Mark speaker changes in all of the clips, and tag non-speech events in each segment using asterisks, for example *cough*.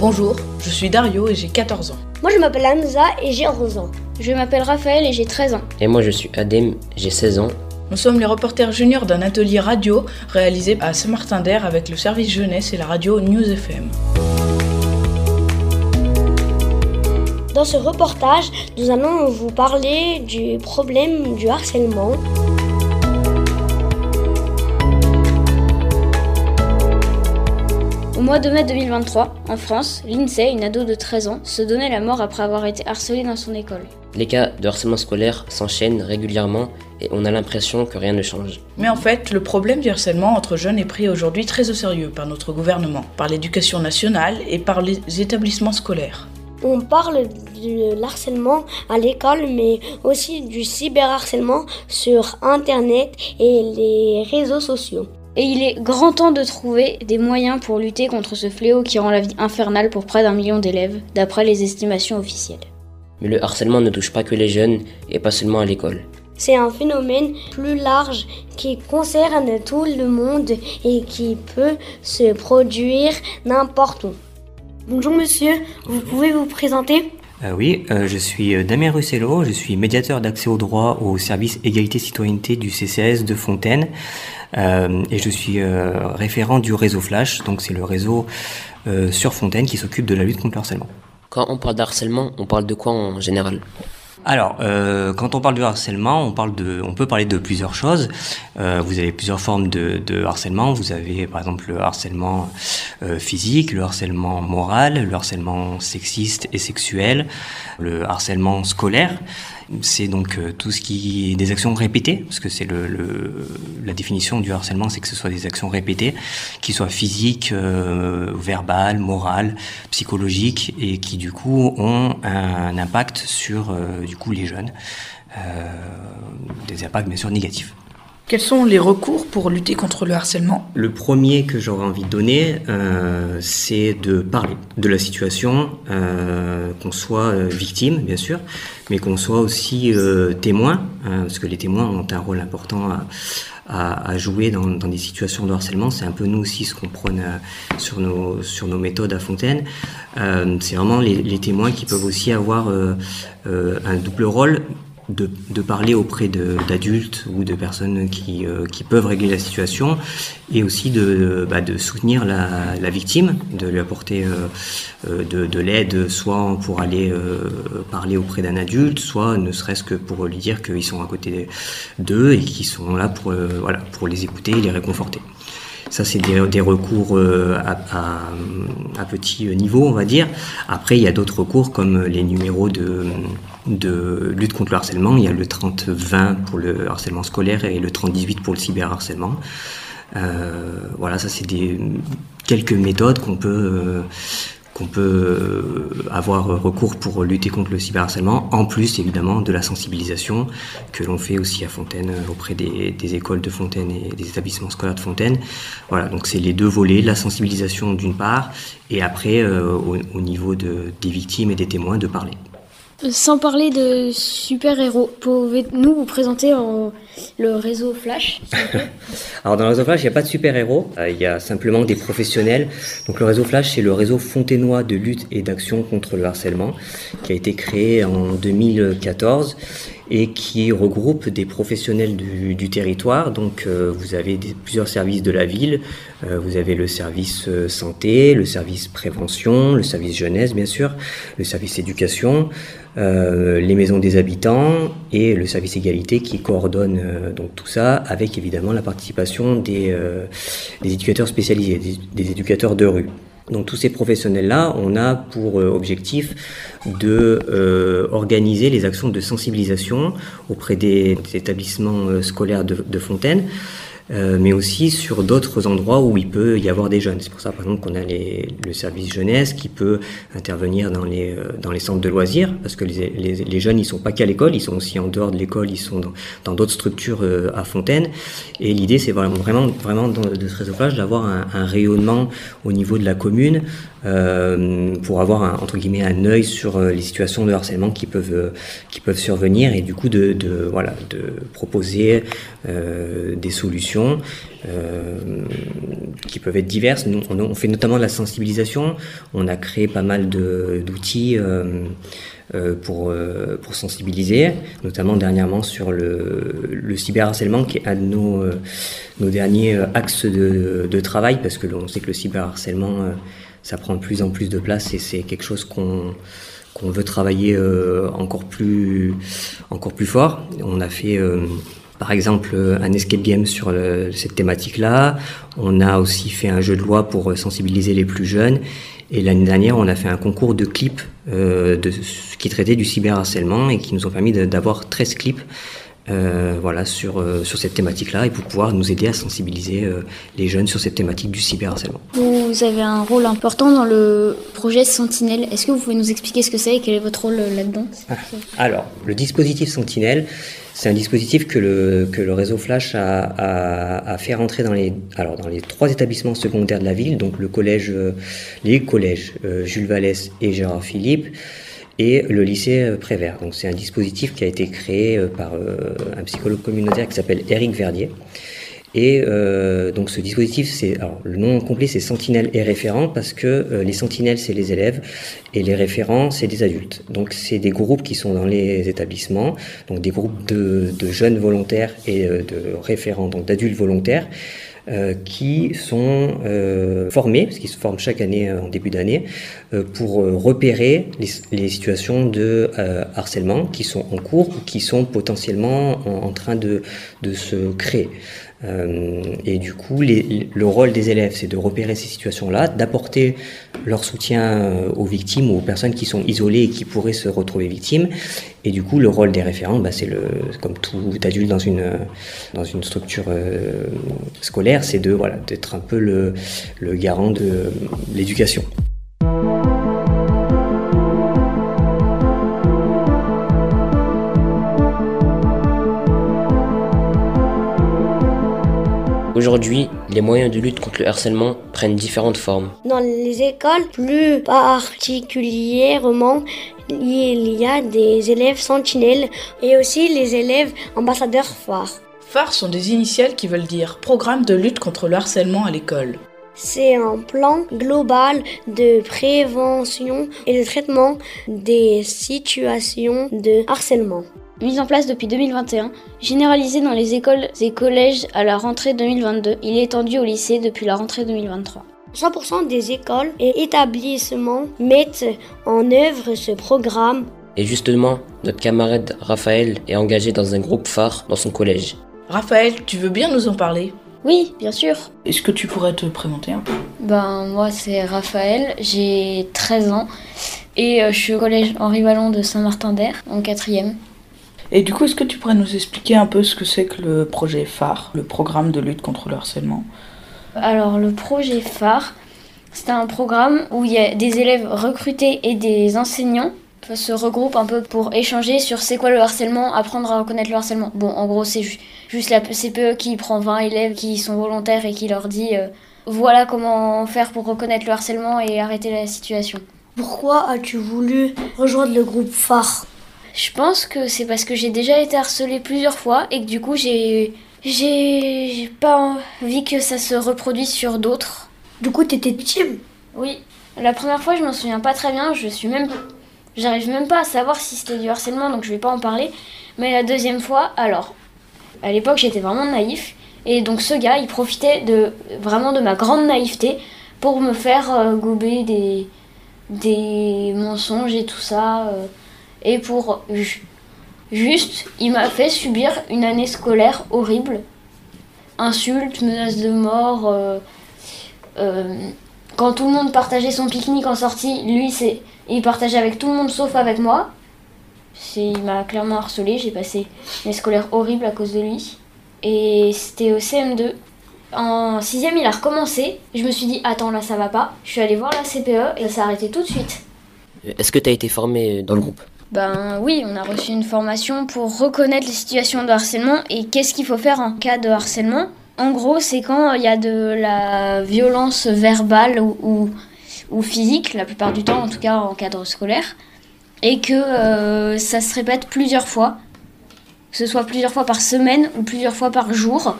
Speaker 1: Bonjour, je suis Dario et j'ai 14 ans.
Speaker 2: Moi je m'appelle Hamza et j'ai 11 ans.
Speaker 3: Je m'appelle Raphaël et j'ai 13 ans.
Speaker 4: Et moi je suis Adem, j'ai 16 ans.
Speaker 1: Nous sommes les reporters juniors d'un atelier radio réalisé à Saint-Martin-d'Air avec le service jeunesse et la radio News FM.
Speaker 2: Dans ce reportage, nous allons vous parler du problème du harcèlement.
Speaker 3: Mois de mai 2023, en France, l'INSEE, une ado de 13 ans, se donnait la mort après avoir été harcelée dans son école.
Speaker 4: Les cas de harcèlement scolaire s'enchaînent régulièrement et on a l'impression que rien ne change.
Speaker 1: Mais en fait, le problème du harcèlement entre jeunes est pris aujourd'hui très au sérieux par notre gouvernement, par l'éducation nationale et par les établissements scolaires.
Speaker 2: On parle de harcèlement à l'école, mais aussi du cyberharcèlement sur Internet et les réseaux sociaux.
Speaker 3: Et il est grand temps de trouver des moyens pour lutter contre ce fléau qui rend la vie infernale pour près d'un million d'élèves, d'après les estimations officielles.
Speaker 4: Mais le harcèlement ne touche pas que les jeunes et pas seulement à l'école.
Speaker 2: C'est un phénomène plus large qui concerne tout le monde et qui peut se produire n'importe où. Bonjour monsieur, vous pouvez vous présenter?
Speaker 5: Euh, oui, euh, je suis euh, Damien Russello, je suis médiateur d'accès au droit au service égalité citoyenneté du CCS de Fontaine et je suis référent du réseau Flash, donc c'est le réseau sur Fontaine qui s'occupe de la lutte contre le harcèlement.
Speaker 4: Quand on parle d'harcèlement, on parle de quoi en général?
Speaker 5: Alors, euh, quand on parle de harcèlement, on parle de, on peut parler de plusieurs choses. Euh, vous avez plusieurs formes de, de, harcèlement. Vous avez par exemple le harcèlement euh, physique, le harcèlement moral, le harcèlement sexiste et sexuel, le harcèlement scolaire. C'est donc euh, tout ce qui est des actions répétées, parce que c'est le, le, la définition du harcèlement, c'est que ce soit des actions répétées, qui soient physiques, euh, verbales, morales, psychologiques, et qui du coup ont un, impact sur euh, du coup les jeunes, euh, des impacts bien sûr négatifs.
Speaker 1: Quels sont les recours pour lutter contre le harcèlement?
Speaker 5: Le premier que j'aurais envie de donner, euh, c'est de parler de la situation, euh, qu'on soit euh, victime, bien sûr, mais qu'on soit aussi témoin, hein, parce que les témoins ont un rôle important à, jouer dans, des situations de harcèlement. C'est un peu nous aussi ce qu'on prône sur nos, méthodes à Fontaine. C'est vraiment les, les, témoins qui peuvent aussi avoir un double rôle de, parler auprès d'adultes ou de personnes qui, euh, qui, peuvent régler la situation et aussi de, bah, soutenir la, victime, de lui apporter euh, euh de, de l'aide, soit pour aller parler auprès d'un adulte, soit ne serait-ce que pour lui dire qu'ils sont à côté d'eux et qu'ils sont là pour, voilà, pour les écouter et les réconforter. Ça, c'est des, recours à, petit niveau, on va dire. Après, il y a d'autres recours comme les numéros de de lutte contre le harcèlement. Il y a le 30-20 pour le harcèlement scolaire et le 30-18 pour le cyberharcèlement. Euh, voilà, ça c'est des quelques méthodes qu'on peut euh, qu'on peut avoir recours pour lutter contre le cyberharcèlement, en plus évidemment de la sensibilisation que l'on fait aussi à Fontaine auprès des, des, écoles de Fontaine et des établissements scolaires de Fontaine. Voilà, donc c'est les deux volets, la sensibilisation d'une part, et après euh, au, au, niveau de, des victimes et des témoins de parler.
Speaker 3: Sans parler de super-héros, pouvez-nous vous présenter en, le réseau Flash *laughs*
Speaker 5: Alors dans le réseau Flash, il n'y a pas de super-héros, euh, il y a simplement des professionnels. Donc le réseau Flash, c'est le réseau fontainois de lutte et d'action contre le harcèlement, qui a été créé en 2014 et qui regroupe des professionnels du, territoire. Donc euh, vous avez plusieurs services de la ville, euh, vous avez le service euh, santé, le service prévention, le service jeunesse bien sûr, le service éducation, les maisons des habitants et le service égalité qui coordonne donc tout ça avec évidemment la participation des, éducateurs spécialisés, des éducateurs de rue. Donc tous ces professionnels-là, on a pour euh, objectif de euh, organiser les actions de sensibilisation auprès des, établissements euh, scolaires de Fontaine, euh, mais aussi sur d'autres endroits où il peut y avoir des jeunes. C'est pour ça, par exemple, qu'on a le service jeunesse qui peut intervenir dans les, les centres de loisirs, parce que les, jeunes, ils sont pas qu'à l'école, ils sont aussi en dehors de l'école, ils sont dans d'autres structures euh, à Fontaine. Et l'idée, c'est vraiment, vraiment, de ce réseau flash d'avoir un, rayonnement au niveau de la commune euh, pour avoir un, entre guillemets un œil sur euh, les situations de harcèlement qui peuvent euh, survenir et du coup de, proposer euh, des solutions situations qui peuvent être diverses. On, fait notamment de la sensibilisation. On a créé pas mal d'outils pour, pour sensibiliser, notamment dernièrement sur le, le cyberharcèlement qui est un de nos, nos derniers axes de, travail parce que l'on sait que le cyberharcèlement ça prend de plus en plus de place et c'est quelque chose qu'on qu'on veut travailler euh, encore plus encore plus fort. On a fait euh, par exemple un escape game sur cette thématique-là. On a aussi fait un jeu de loi pour sensibiliser les plus jeunes. Et l'année dernière, on a fait un concours de clips euh, de, qui traitait du cyberharcèlement et qui nous ont permis d'avoir 13 clips euh, voilà, sur, euh, sur cette thématique-là et pour pouvoir nous aider à sensibiliser euh, les jeunes sur cette thématique du cyberharcèlement.
Speaker 3: Vous avez un rôle important dans le projet Sentinelle. Est-ce que vous pouvez nous expliquer ce que c'est et quel est votre rôle là-dedans?
Speaker 5: Ah, Alors, le dispositif Sentinelle, c'est un dispositif que le, que le réseau Flash a, a, a, fait rentrer dans les, alors dans les trois établissements secondaires de la ville, donc le collège, les collèges Jules Vallès et Gérard Philippe et le lycée euh, Prévert. Donc c'est un dispositif qui a été créé euh, par euh, un psychologue communautaire qui s'appelle Eric Verdier. Et donc ce dispositif, c'est le nom complet, c'est Sentinelle et référent parce que les sentinelles c'est les élèves et les référents c'est des adultes. Donc c'est des groupes qui sont dans les établissements, donc des groupes de, de jeunes volontaires et de référents, donc d'adultes volontaires euh, qui sont euh, formés, parce qu'ils se forment chaque année euh, en début d'année, pour repérer les, situations de harcèlement qui sont en cours ou qui sont potentiellement en, train de, de se créer. Euh, et du coup, le rôle des élèves, c'est de repérer ces situations-là, d'apporter leur soutien aux victimes ou aux personnes qui sont isolées et qui pourraient se retrouver victimes. Et du coup, le rôle des référents, bah, c'est le, comme tout adulte dans une dans une structure euh, scolaire, c'est de voilà d'être un peu le, le garant de l'éducation.
Speaker 4: Aujourd'hui, les moyens de lutte contre le harcèlement prennent différentes formes.
Speaker 2: Dans les écoles, plus particulièrement, il y a des élèves sentinelles et aussi les élèves ambassadeurs phares.
Speaker 1: Phares sont des initiales qui veulent dire Programme de lutte contre le harcèlement à l'école.
Speaker 2: C'est un plan global de prévention et de traitement des situations de harcèlement
Speaker 3: mise en place depuis 2021, généralisé dans les écoles et collèges à la rentrée 2022, il est étendu au lycée depuis la rentrée 2023.
Speaker 2: 100% des écoles et établissements mettent en œuvre ce programme.
Speaker 4: Et justement, notre camarade Raphaël est engagé dans un groupe phare dans son collège.
Speaker 1: Raphaël, tu veux bien nous en parler?
Speaker 3: Oui, bien sûr.
Speaker 1: Est-ce que tu pourrais te présenter un peu?
Speaker 3: Ben, moi c'est Raphaël, j'ai 13 ans et euh, je suis au collège Henri Vallon de Saint-Martin-d'Air en 4ème.
Speaker 1: Et du coup, est-ce que tu pourrais nous expliquer un peu ce que c'est que le projet phare, le programme de lutte contre le harcèlement?
Speaker 3: Alors, le projet phare, c'est un programme où il y a des élèves recrutés et des enseignants qui se regroupent un peu pour échanger sur c'est quoi le harcèlement, apprendre à reconnaître le harcèlement. Bon, en gros, c'est juste la CPE qui prend 20 élèves qui sont volontaires et qui leur dit euh, voilà comment faire pour reconnaître le harcèlement et arrêter la situation.
Speaker 2: Pourquoi as-tu voulu rejoindre le groupe phare?
Speaker 3: Je pense que c'est parce que j'ai déjà été harcelée plusieurs fois et que du coup j'ai j'ai pas envie que ça se reproduise sur d'autres.
Speaker 2: Du coup, t'étais victime
Speaker 3: Oui. La première fois, je m'en souviens pas très bien. Je suis même, j'arrive même pas à savoir si c'était du harcèlement, donc je vais pas en parler. Mais la deuxième fois, alors, à l'époque, j'étais vraiment naïf et donc ce gars, il profitait de vraiment de ma grande naïveté pour me faire euh, gober des des mensonges et tout ça. Euh, et pour juste, il m'a fait subir une année scolaire horrible. Insultes, menaces de mort. Euh, euh, quand tout le monde partageait son pique-nique en sortie, lui, il partageait avec tout le monde sauf avec moi. Il m'a clairement harcelé. J'ai passé une année scolaire horrible à cause de lui. Et c'était au CM2. En 6 il a recommencé. Je me suis dit, attends, là, ça va pas. Je suis allée voir la CPE et ça s'est arrêté tout de suite.
Speaker 4: Est-ce que tu as été formé dans le groupe?
Speaker 3: Ben oui, on a reçu une formation pour reconnaître les situations de harcèlement et qu'est-ce qu'il faut faire en cas de harcèlement. En gros, c'est quand il y a de la violence verbale ou, ou, physique, la plupart du temps, en tout cas en cadre scolaire, et que euh, ça se répète plusieurs fois, que ce soit plusieurs fois par semaine ou plusieurs fois par jour.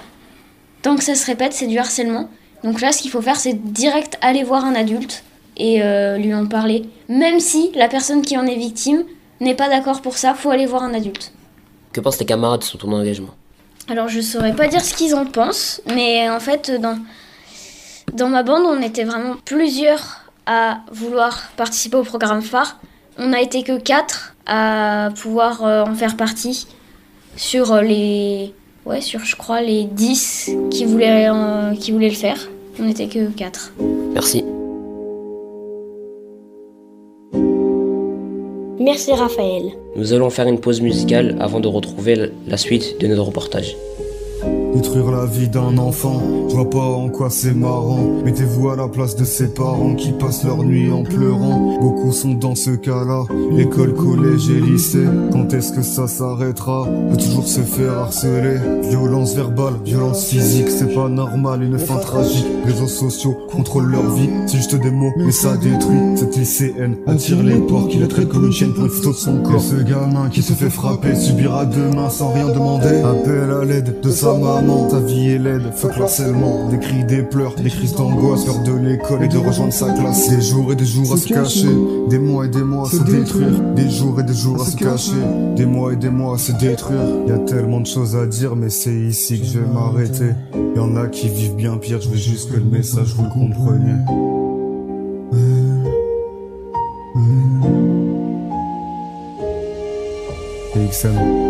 Speaker 3: tant que ça se répète, c'est du harcèlement. Donc là, ce qu'il faut faire, c'est direct aller voir un adulte et euh, lui en parler. Même si la personne qui en est victime n'est pas d'accord pour ça, faut aller voir un adulte.
Speaker 4: Que pensent tes camarades sur ton engagement?
Speaker 3: Alors je saurais pas dire ce qu'ils en pensent, mais en fait dans, dans ma bande on était vraiment plusieurs à vouloir participer au programme phare. On n'a été que quatre à pouvoir euh, en faire partie sur euh, les ouais sur je crois les 10 qui voulaient euh, qui voulaient le faire. On n'était que quatre.
Speaker 4: Merci.
Speaker 2: Merci Raphaël.
Speaker 4: Nous allons faire une pause musicale avant de retrouver la suite de notre reportage.
Speaker 6: Détruire la vie d'un enfant, je vois pas en quoi c'est marrant. Mettez-vous à la place de ses parents qui passent leur nuit en pleurant. Beaucoup sont dans ce cas-là, l'école, collège et lycée. Quand est-ce que ça s'arrêtera? De toujours se faire harceler. Violence verbale, violence physique, c'est pas normal, une fin tragique. Réseaux sociaux contrôlent leur vie, c'est juste des mots, mais ça détruit. Cette lycéenne attire les porcs, qui la traite comme une chienne pour une photo de son corps. Et ce gamin qui se fait frapper subira demain sans rien demander. Appel à l'aide de sa ta vie est laide, fuck l'harcèlement, des cris, des pleurs, des crises d'angoisse, peur de l'école et de rejoindre sa classe. Des jours et des jours à se cacher, des mois et des mois à se détruire, des jours et des jours à se cacher, des mois et des mois à se détruire. Y a tellement de choses à dire, mais c'est ici que je vais m'arrêter. Y en a qui vivent bien pire, je veux juste que le message vous le compreniez. XM.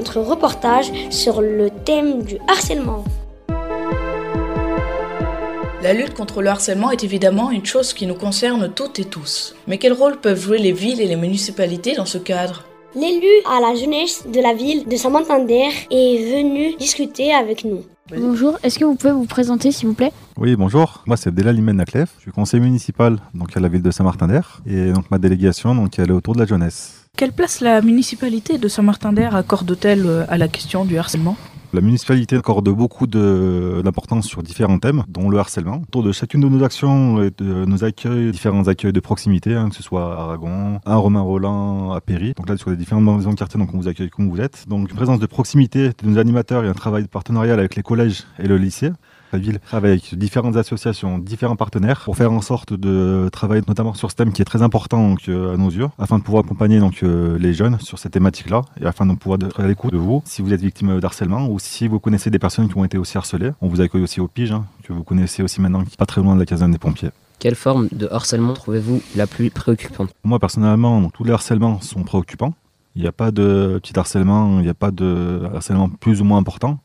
Speaker 2: Notre reportage sur le thème du harcèlement.
Speaker 1: La lutte contre le harcèlement est évidemment une chose qui nous concerne toutes et tous. Mais quel rôle peuvent jouer les villes et les municipalités dans ce cadre?
Speaker 2: L'élu à la jeunesse de la ville de Saint-Martin-d'Air est venu discuter avec nous.
Speaker 3: Bonjour, est-ce que vous pouvez vous présenter s'il vous plaît?
Speaker 7: Oui, bonjour. Moi, c'est Abdelal Imen Naklef. Je suis conseiller municipal donc à la ville de Saint-Martin-d'Air. Et donc, ma délégation, donc, elle est autour de la jeunesse.
Speaker 1: Quelle place la municipalité de Saint-Martin-d'Air accorde-t-elle euh, à la question du harcèlement?
Speaker 7: La municipalité accorde beaucoup d'importance sur différents thèmes, dont le harcèlement. Autour de chacune de nos actions et de nos accueils, différents accueils de proximité, hein, que ce soit à Aragon, à Romain-Roland, à Péry. Donc là, sur les différentes maisons de quartier, donc on vous accueille comme vous êtes. Donc une présence de proximité de nos animateurs et un travail partenarial avec les collèges et le lycée. La ville travaille avec différentes associations, différents partenaires pour faire en sorte de travailler notamment sur ce thème qui est très important donc, euh, à nos yeux, afin de pouvoir accompagner donc, euh, les jeunes sur cette thématique-là et afin de pouvoir être à l'écoute de vous si vous êtes victime d'harcèlement ou si vous connaissez des personnes qui ont été aussi harcelées. On vous accueille aussi au PIGE, hein, que vous connaissez aussi maintenant, qui est pas très loin de la caserne des pompiers.
Speaker 4: Quelle forme de harcèlement trouvez-vous la plus préoccupante?
Speaker 7: Moi personnellement, tous les harcèlements sont préoccupants. Il n'y a pas de petit harcèlement, il n'y a pas de harcèlement plus ou moins important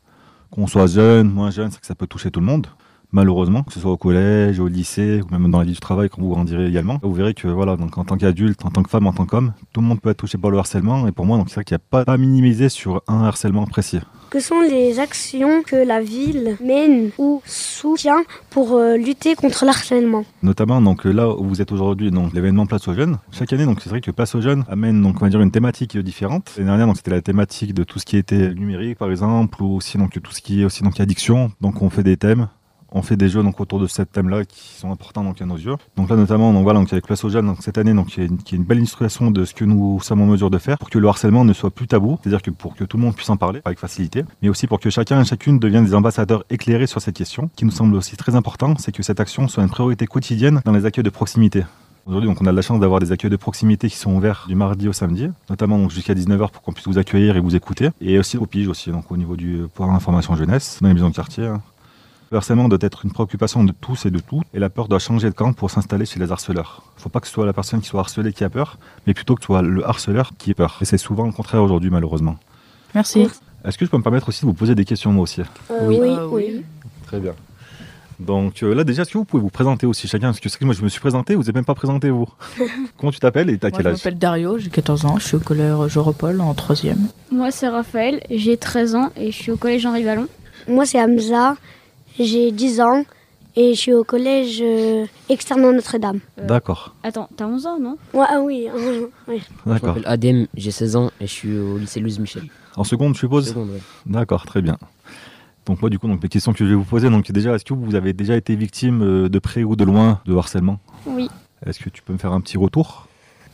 Speaker 7: qu'on soit jeune, moins jeune, c'est que ça peut toucher tout le monde. Malheureusement, que ce soit au collège, au lycée, ou même dans la vie du travail, quand vous grandirez également, vous verrez que voilà, donc en tant qu'adulte, en tant que femme, en tant qu'homme, tout le monde peut être touché par le harcèlement. Et pour moi, donc c'est vrai qu'il n'y a pas à minimiser sur un harcèlement précis.
Speaker 2: Que sont les actions que la ville mène ou soutient pour euh, lutter contre le harcèlement
Speaker 7: Notamment donc là où vous êtes aujourd'hui, donc l'événement Place aux jeunes. Chaque année, donc c'est vrai que Place aux jeunes amène donc on va une thématique différente. L'année dernière, donc c'était la thématique de tout ce qui était numérique par exemple, ou aussi donc tout ce qui est aussi donc addiction. Donc on fait des thèmes on fait des jeux donc autour de ce thème-là qui sont importants donc à nos yeux. Donc là notamment donc donc avec Place aux jeunes donc, cette année donc qui est, une, qui est une belle illustration de ce que nous sommes en mesure de faire pour que le harcèlement ne soit plus tabou, c'est-à-dire que pour que tout le monde puisse en parler avec facilité, mais aussi pour que chacun et chacune devienne des ambassadeurs éclairés sur cette question. Qui nous semble aussi très important, c'est que cette action soit une priorité quotidienne dans les accueils de proximité. Aujourd'hui, donc, on a la chance d'avoir des accueils de proximité qui sont ouverts du mardi au samedi, notamment jusqu'à 19h pour qu'on puisse vous accueillir et vous écouter. Et aussi au pige aussi, donc au niveau du pouvoir d'information jeunesse, dans les maisons de quartier. Le harcèlement doit être une préoccupation de tous et de toutes, et la peur doit changer de camp pour s'installer chez les harceleurs. Il ne faut pas que ce soit la personne qui soit harcelée qui a peur, mais plutôt que ce soit le harceleur qui ait peur. Et c'est souvent le contraire aujourd'hui, malheureusement.
Speaker 1: Merci.
Speaker 7: Est-ce que je peux me permettre aussi de vous poser des questions moi aussi?
Speaker 2: Euh,
Speaker 4: Oui.
Speaker 2: oui,
Speaker 1: Ah
Speaker 2: oui.
Speaker 7: Très bien. Donc euh, là déjà, est-ce que vous pouvez vous présenter aussi chacun? Parce que c'est que moi je me suis présenté, vous n'êtes même pas présenté vous. *laughs* Comment tu t'appelles et t'as quel
Speaker 1: je
Speaker 7: âge?
Speaker 1: m'appelle Dario, j'ai 14 ans, je suis au collège Joropol en 3
Speaker 3: Moi c'est Raphaël, j'ai 13 ans et je suis au collège Henri Vallon.
Speaker 2: Moi, c'est Hamza, j'ai 10 ans et je suis au collège euh, externe Notre-Dame.
Speaker 7: D'accord,
Speaker 3: Attends, t'as 11 ans non?
Speaker 2: Ouais, ah oui, oui.
Speaker 4: Je
Speaker 7: d'accord.
Speaker 4: m'appelle Adem, j'ai 16 ans et je suis au lycée Louise Michel.
Speaker 7: En seconde, je suppose?
Speaker 4: Seconde, ouais.
Speaker 7: D'accord, très bien. Donc moi du coup, donc les questions que je vais vous poser, donc déjà, est-ce que vous avez déjà été victime euh, de près ou de loin de harcèlement?
Speaker 3: Oui.
Speaker 7: Est-ce que tu peux me faire un petit retour?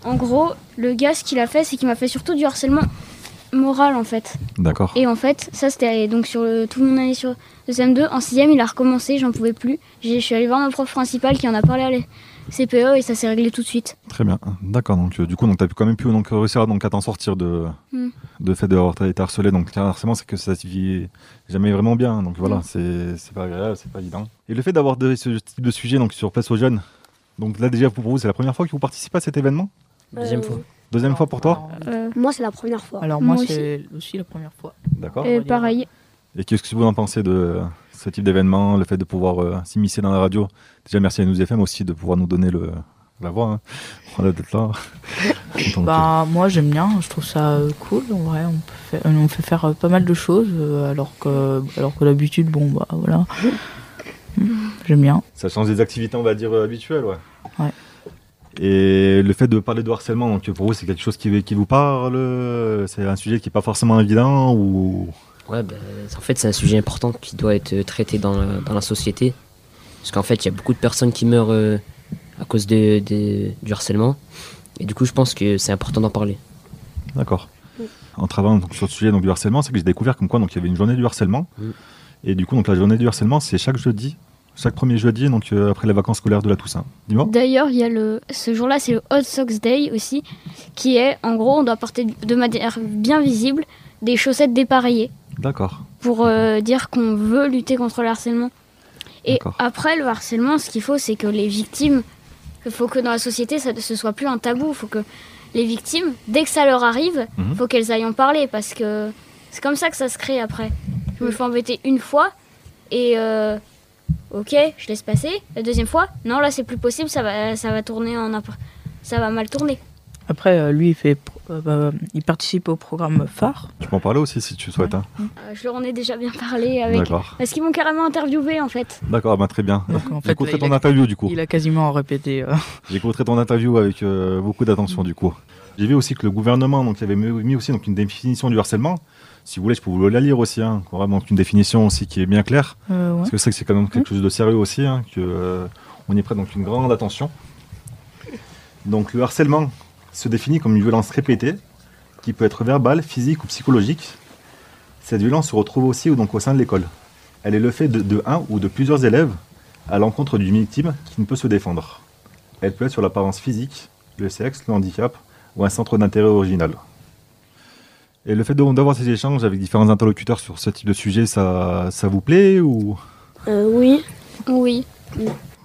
Speaker 3: En gros, le gars, ce qu'il a fait, c'est qu'il m'a fait surtout du harcèlement moral en fait.
Speaker 7: D'accord.
Speaker 3: Et en fait, ça c'était donc sur le, tout mon année sur le CM2. En 6 il a recommencé, j'en pouvais plus. J'ai- Je suis allée voir ma prof principale qui en a parlé à la CPE et ça s'est réglé tout de suite.
Speaker 7: Très bien. D'accord. Donc euh, du coup, donc t'as quand même pu donc réussir donc à t'en sortir de
Speaker 3: Mm.
Speaker 7: de fait d'avoir été harcelé. Donc le harcèlement, c'est que ça se vit jamais vraiment bien. Donc voilà,
Speaker 3: Mm.
Speaker 7: c'est c'est pas agréable, c'est pas évident. Et le fait d'avoir de- ce type de sujet donc sur place aux jeunes. Donc là déjà pour vous, c'est la première fois que vous participez à cet événement?
Speaker 4: Deuxième fois.
Speaker 7: Deuxième fois pour toi
Speaker 3: Euh,
Speaker 2: Moi, c'est la première fois.
Speaker 1: Alors moi,
Speaker 3: Moi
Speaker 1: c'est aussi la première fois.
Speaker 7: D'accord.
Speaker 3: et pareil.
Speaker 7: Et qu'est-ce que vous en pensez de euh, ce type d'événement, le fait de pouvoir euh, s'immiscer dans la radio? Déjà, merci à nous FM aussi de pouvoir nous donner le, la voix. Hein. Voilà, d'être là.
Speaker 1: Bah moi j'aime bien, je trouve ça euh, cool. En vrai, on, peut faire, on fait faire euh, pas mal de choses, euh, alors que alors que d'habitude, bon bah voilà, j'aime bien.
Speaker 7: Ça change des activités, on va dire, euh, habituelles, ouais.
Speaker 1: Ouais.
Speaker 7: Et le fait de parler de harcèlement, donc pour vous, c'est quelque chose qui, qui vous parle? Euh, C'est un sujet qui n'est pas forcément évident ou...
Speaker 4: Ouais, ben, en fait, c'est un sujet important qui doit être traité dans la, dans la société. Parce qu'en fait, il y a beaucoup de personnes qui meurent euh, à cause de, de- du harcèlement. Et du coup, je pense que c'est important d'en parler.
Speaker 7: D'accord. En travaillant donc, sur le sujet donc, du harcèlement, c'est que j'ai découvert comme quoi donc, il y avait une journée du harcèlement.
Speaker 4: Mm.
Speaker 7: Et du coup, donc, la journée du harcèlement, c'est chaque jeudi, chaque premier jeudi, donc euh, après les vacances scolaires de la Toussaint. Dis-moi.
Speaker 3: D'ailleurs, il y a le ce jour-là, c'est le Hot Socks Day aussi, qui est en gros, on doit porter de manière bien visible des chaussettes dépareillées
Speaker 7: D'accord.
Speaker 3: pour euh, dire qu'on veut lutter contre le harcèlement. Et après le harcèlement, ce qu'il faut, c'est que les victimes, il faut que dans la société, ça ne ce soit plus un tabou. Il faut que les victimes, dès que ça leur arrive, il
Speaker 7: Mhm.
Speaker 3: faut qu'elles aillent en parler parce que c'est comme ça que ça se crée après. Je me fais embêter une fois et euh, ok, je laisse passer. La deuxième fois, non, là c'est plus possible, ça va, ça va tourner en ça va mal tourner.
Speaker 1: Après, euh, lui, il fait, euh, il participe au programme phare.
Speaker 7: Tu peux en parler aussi si tu souhaites. hein.
Speaker 3: Euh, je leur en ai déjà bien parlé avec.
Speaker 7: D'accord.
Speaker 3: Parce qu'ils m'ont carrément interviewé en fait.
Speaker 7: D'accord, bah, très bien. J'écouterai ton
Speaker 1: a-
Speaker 7: interview du coup.
Speaker 1: Il a quasiment répété. euh, *laughs*
Speaker 7: J'écouterai ton interview avec euh, beaucoup d'attention du coup. J'ai vu aussi que le gouvernement donc, avait mis mis aussi donc, une définition du harcèlement. Si vous voulez, je peux vous la lire aussi. Hein. Vraiment une définition aussi qui est bien claire.
Speaker 1: euh, ouais.
Speaker 7: Parce que c'est que c'est quand même quelque chose de sérieux aussi. Hein, que, euh, on y prête donc une grande attention. Donc le harcèlement se définit comme une violence répétée qui peut être verbale, physique ou psychologique. Cette violence se retrouve aussi donc, au sein de l'école. Elle est le fait de, de un ou de plusieurs élèves à l'encontre d'une victime qui ne peut se défendre. Elle peut être sur l'apparence physique, le sexe, le handicap ou un centre d'intérêt original. Et le fait d'avoir ces échanges avec différents interlocuteurs sur ce type de sujet, ça, ça vous plaît ou?
Speaker 2: Euh, oui.
Speaker 3: Oui.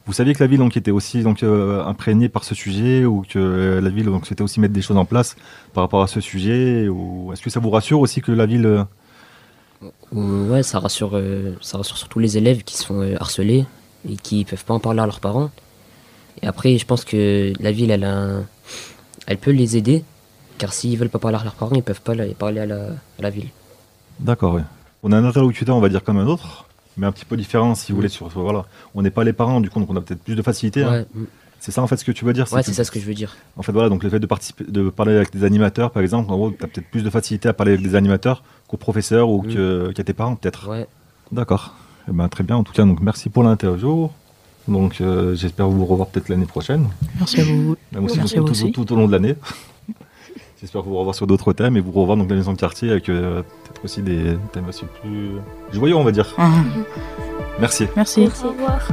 Speaker 7: vous saviez que la ville donc, était aussi donc, euh, imprégnée par ce sujet ou que euh, la ville donc, souhaitait aussi mettre des choses en place par rapport à ce sujet ou Est-ce que ça vous rassure aussi que la ville... euh,
Speaker 4: Ou- Ouais, ça rassure, euh, ça rassure surtout les élèves qui se font euh, harceler et qui peuvent pas en parler à leurs parents. Et après, je pense que la ville, elle, a un- elle peut les aider, car s'ils veulent pas parler à leurs parents, ils peuvent pas la- parler à la, à la ville.
Speaker 7: D'accord, oui. On a un interlocuteur, on va dire comme un autre, mais un petit peu différent si vous voulez. Sur, voilà. On n'est pas les parents, du coup, donc on a peut-être plus de facilité. hein.
Speaker 4: Ouais.
Speaker 7: C'est ça en fait ce que tu veux dire
Speaker 4: ouais c'est ça ce que je veux dire.
Speaker 7: En fait, voilà, donc le fait de, participer, de parler avec des animateurs, par exemple, en gros, tu as peut-être plus de facilité à parler avec des animateurs qu'aux professeurs ou
Speaker 4: Mm.
Speaker 7: qu'à tes parents, peut-être.
Speaker 4: Ouais.
Speaker 7: D'accord. Eh ben, très bien. En tout cas, donc, merci pour l'interview. Donc, euh, j'espère vous revoir peut-être l'année prochaine,
Speaker 1: Merci à vous.
Speaker 7: même aussi,
Speaker 1: Merci
Speaker 7: tout,
Speaker 1: à vous
Speaker 7: tout-
Speaker 1: aussi.
Speaker 7: tout au long de l'année. J'espère vous revoir sur d'autres thèmes et vous revoir donc la maison de quartier avec euh, peut-être aussi des thèmes aussi plus joyeux, on va dire.
Speaker 1: Ah,
Speaker 7: Merci.
Speaker 1: merci.
Speaker 3: Au revoir.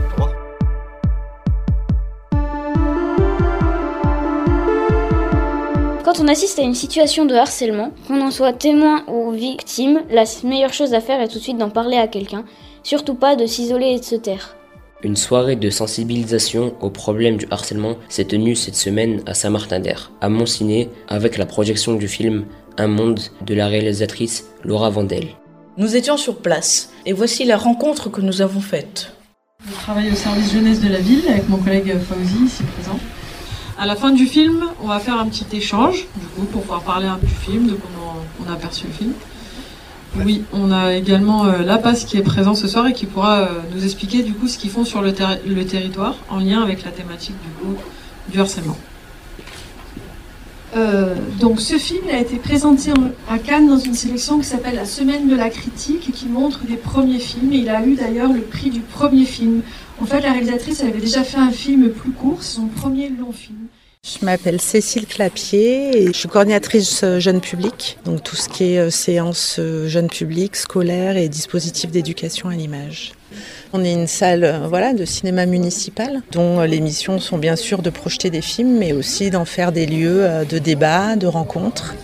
Speaker 3: Quand on assiste à une situation de harcèlement, qu'on en soit témoin ou victime, la meilleure chose à faire est tout de suite d'en parler à quelqu'un, surtout pas de s'isoler et de se taire.
Speaker 4: Une soirée de sensibilisation au problème du harcèlement s'est tenue cette semaine à Saint-Martin-d'Air, à Montciné, avec la projection du film Un monde de la réalisatrice Laura Vandel.
Speaker 1: Nous étions sur place et voici la rencontre que nous avons faite.
Speaker 8: Je travaille au service jeunesse de la ville avec mon collègue Fauzi, ici présent. À la fin du film, on va faire un petit échange, du coup, pour pouvoir parler un peu du film, de comment on a aperçu le film. Oui, on a également euh, la qui est présent ce soir et qui pourra euh, nous expliquer du coup ce qu'ils font sur le, terri- le territoire en lien avec la thématique du coup du harcèlement. Euh, donc ce film a été présenté à Cannes dans une sélection qui s'appelle La Semaine de la critique et qui montre des premiers films. Et il a eu d'ailleurs le prix du premier film. En fait, la réalisatrice elle avait déjà fait un film plus court, son premier long film.
Speaker 9: Je m'appelle Cécile Clapier et je suis coordinatrice jeune public, donc tout ce qui est séance jeune public, scolaire et dispositifs d'éducation à l'image. On est une salle voilà, de cinéma municipal dont les missions sont bien sûr de projeter des films mais aussi d'en faire des lieux de débat, de rencontres.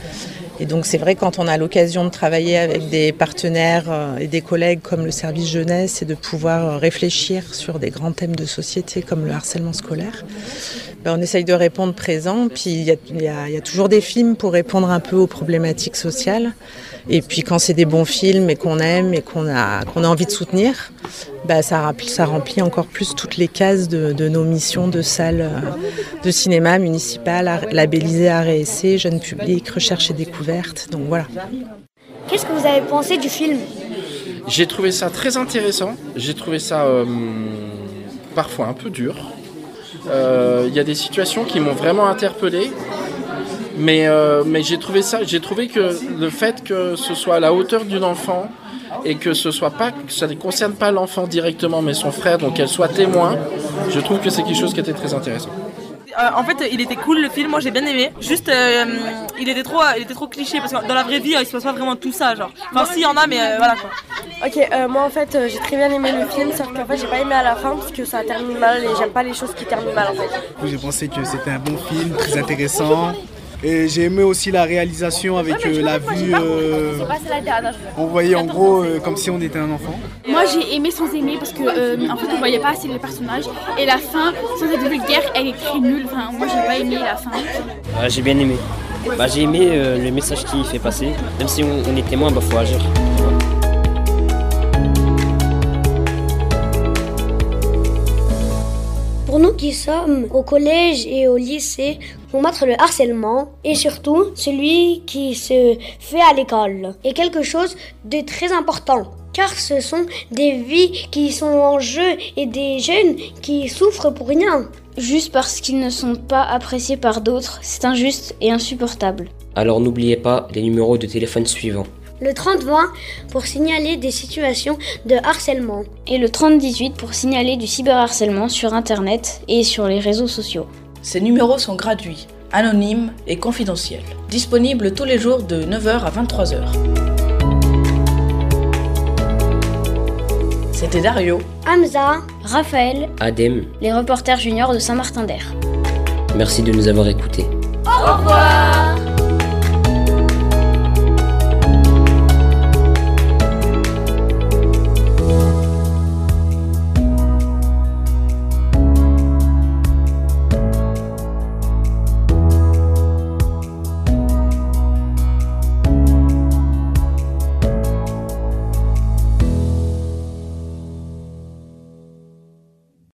Speaker 9: Et donc c'est vrai quand on a l'occasion de travailler avec des partenaires et des collègues comme le service jeunesse et de pouvoir réfléchir sur des grands thèmes de société comme le harcèlement scolaire, ben on essaye de répondre présent. Puis il y, y, y a, toujours des films pour répondre un peu aux problématiques sociales. Et puis quand c'est des bons films et qu'on aime et qu'on a, qu'on a envie de soutenir, bah ça, remplit, ça remplit encore plus toutes les cases de, de nos missions de salle de cinéma municipal, labellisé Art et Essai, jeune public, recherche et découverte. Donc voilà.
Speaker 2: Qu'est-ce que vous avez pensé du film?
Speaker 10: J'ai trouvé ça très intéressant. J'ai trouvé ça euh, parfois un peu dur. Il euh, y a des situations qui m'ont vraiment interpellé. Mais, euh, mais j'ai trouvé ça, j'ai trouvé que le fait que ce soit à la hauteur d'une enfant et que ce soit pas, que ça ne concerne pas l'enfant directement, mais son frère, donc qu'elle soit témoin, je trouve que c'est quelque chose qui était très intéressant.
Speaker 11: Euh, en fait, il était cool le film, moi j'ai bien aimé. Juste, euh, il était trop, il était trop cliché parce que dans la vraie vie, il se passe pas vraiment tout ça, genre. Enfin, si, il y en a, mais euh, voilà quoi.
Speaker 12: Ok, moi en fait, j'ai très bien aimé le film, sauf qu'en fait, j'ai pas aimé à la fin parce que ça termine mal et j'aime pas les choses qui terminent mal en fait.
Speaker 13: J'ai pensé que c'était un bon film, très intéressant. Et j'ai aimé aussi la réalisation avec euh, la vue. Euh, on voyait en gros euh, comme si on était un enfant.
Speaker 14: Moi j'ai aimé sans aimer parce que en fait on voyait pas assez les personnages et la fin sans être vulgaire elle est très nulle. Enfin, moi j'ai pas aimé la fin.
Speaker 4: Ah, j'ai bien aimé. Bah, j'ai aimé le message qu'il fait passer. Même si on, on est témoin, bah faut agir.
Speaker 2: Pour nous qui sommes au collège et au lycée, combattre le harcèlement et surtout celui qui se fait à l'école est quelque chose de très important. Car ce sont des vies qui sont en jeu et des jeunes qui souffrent pour rien.
Speaker 3: Juste parce qu'ils ne sont pas appréciés par d'autres, c'est injuste et insupportable.
Speaker 4: Alors n'oubliez pas les numéros de téléphone suivants.
Speaker 2: Le 30-20 pour signaler des situations de harcèlement.
Speaker 3: Et le 30-18 pour signaler du cyberharcèlement sur Internet et sur les réseaux sociaux.
Speaker 15: Ces numéros sont gratuits, anonymes et confidentiels. Disponibles tous les jours de 9h à 23h. C'était Dario,
Speaker 2: Hamza,
Speaker 3: Raphaël,
Speaker 4: Adem,
Speaker 3: les reporters juniors de Saint-Martin-d'Air.
Speaker 4: Merci de nous avoir écoutés.
Speaker 2: Au revoir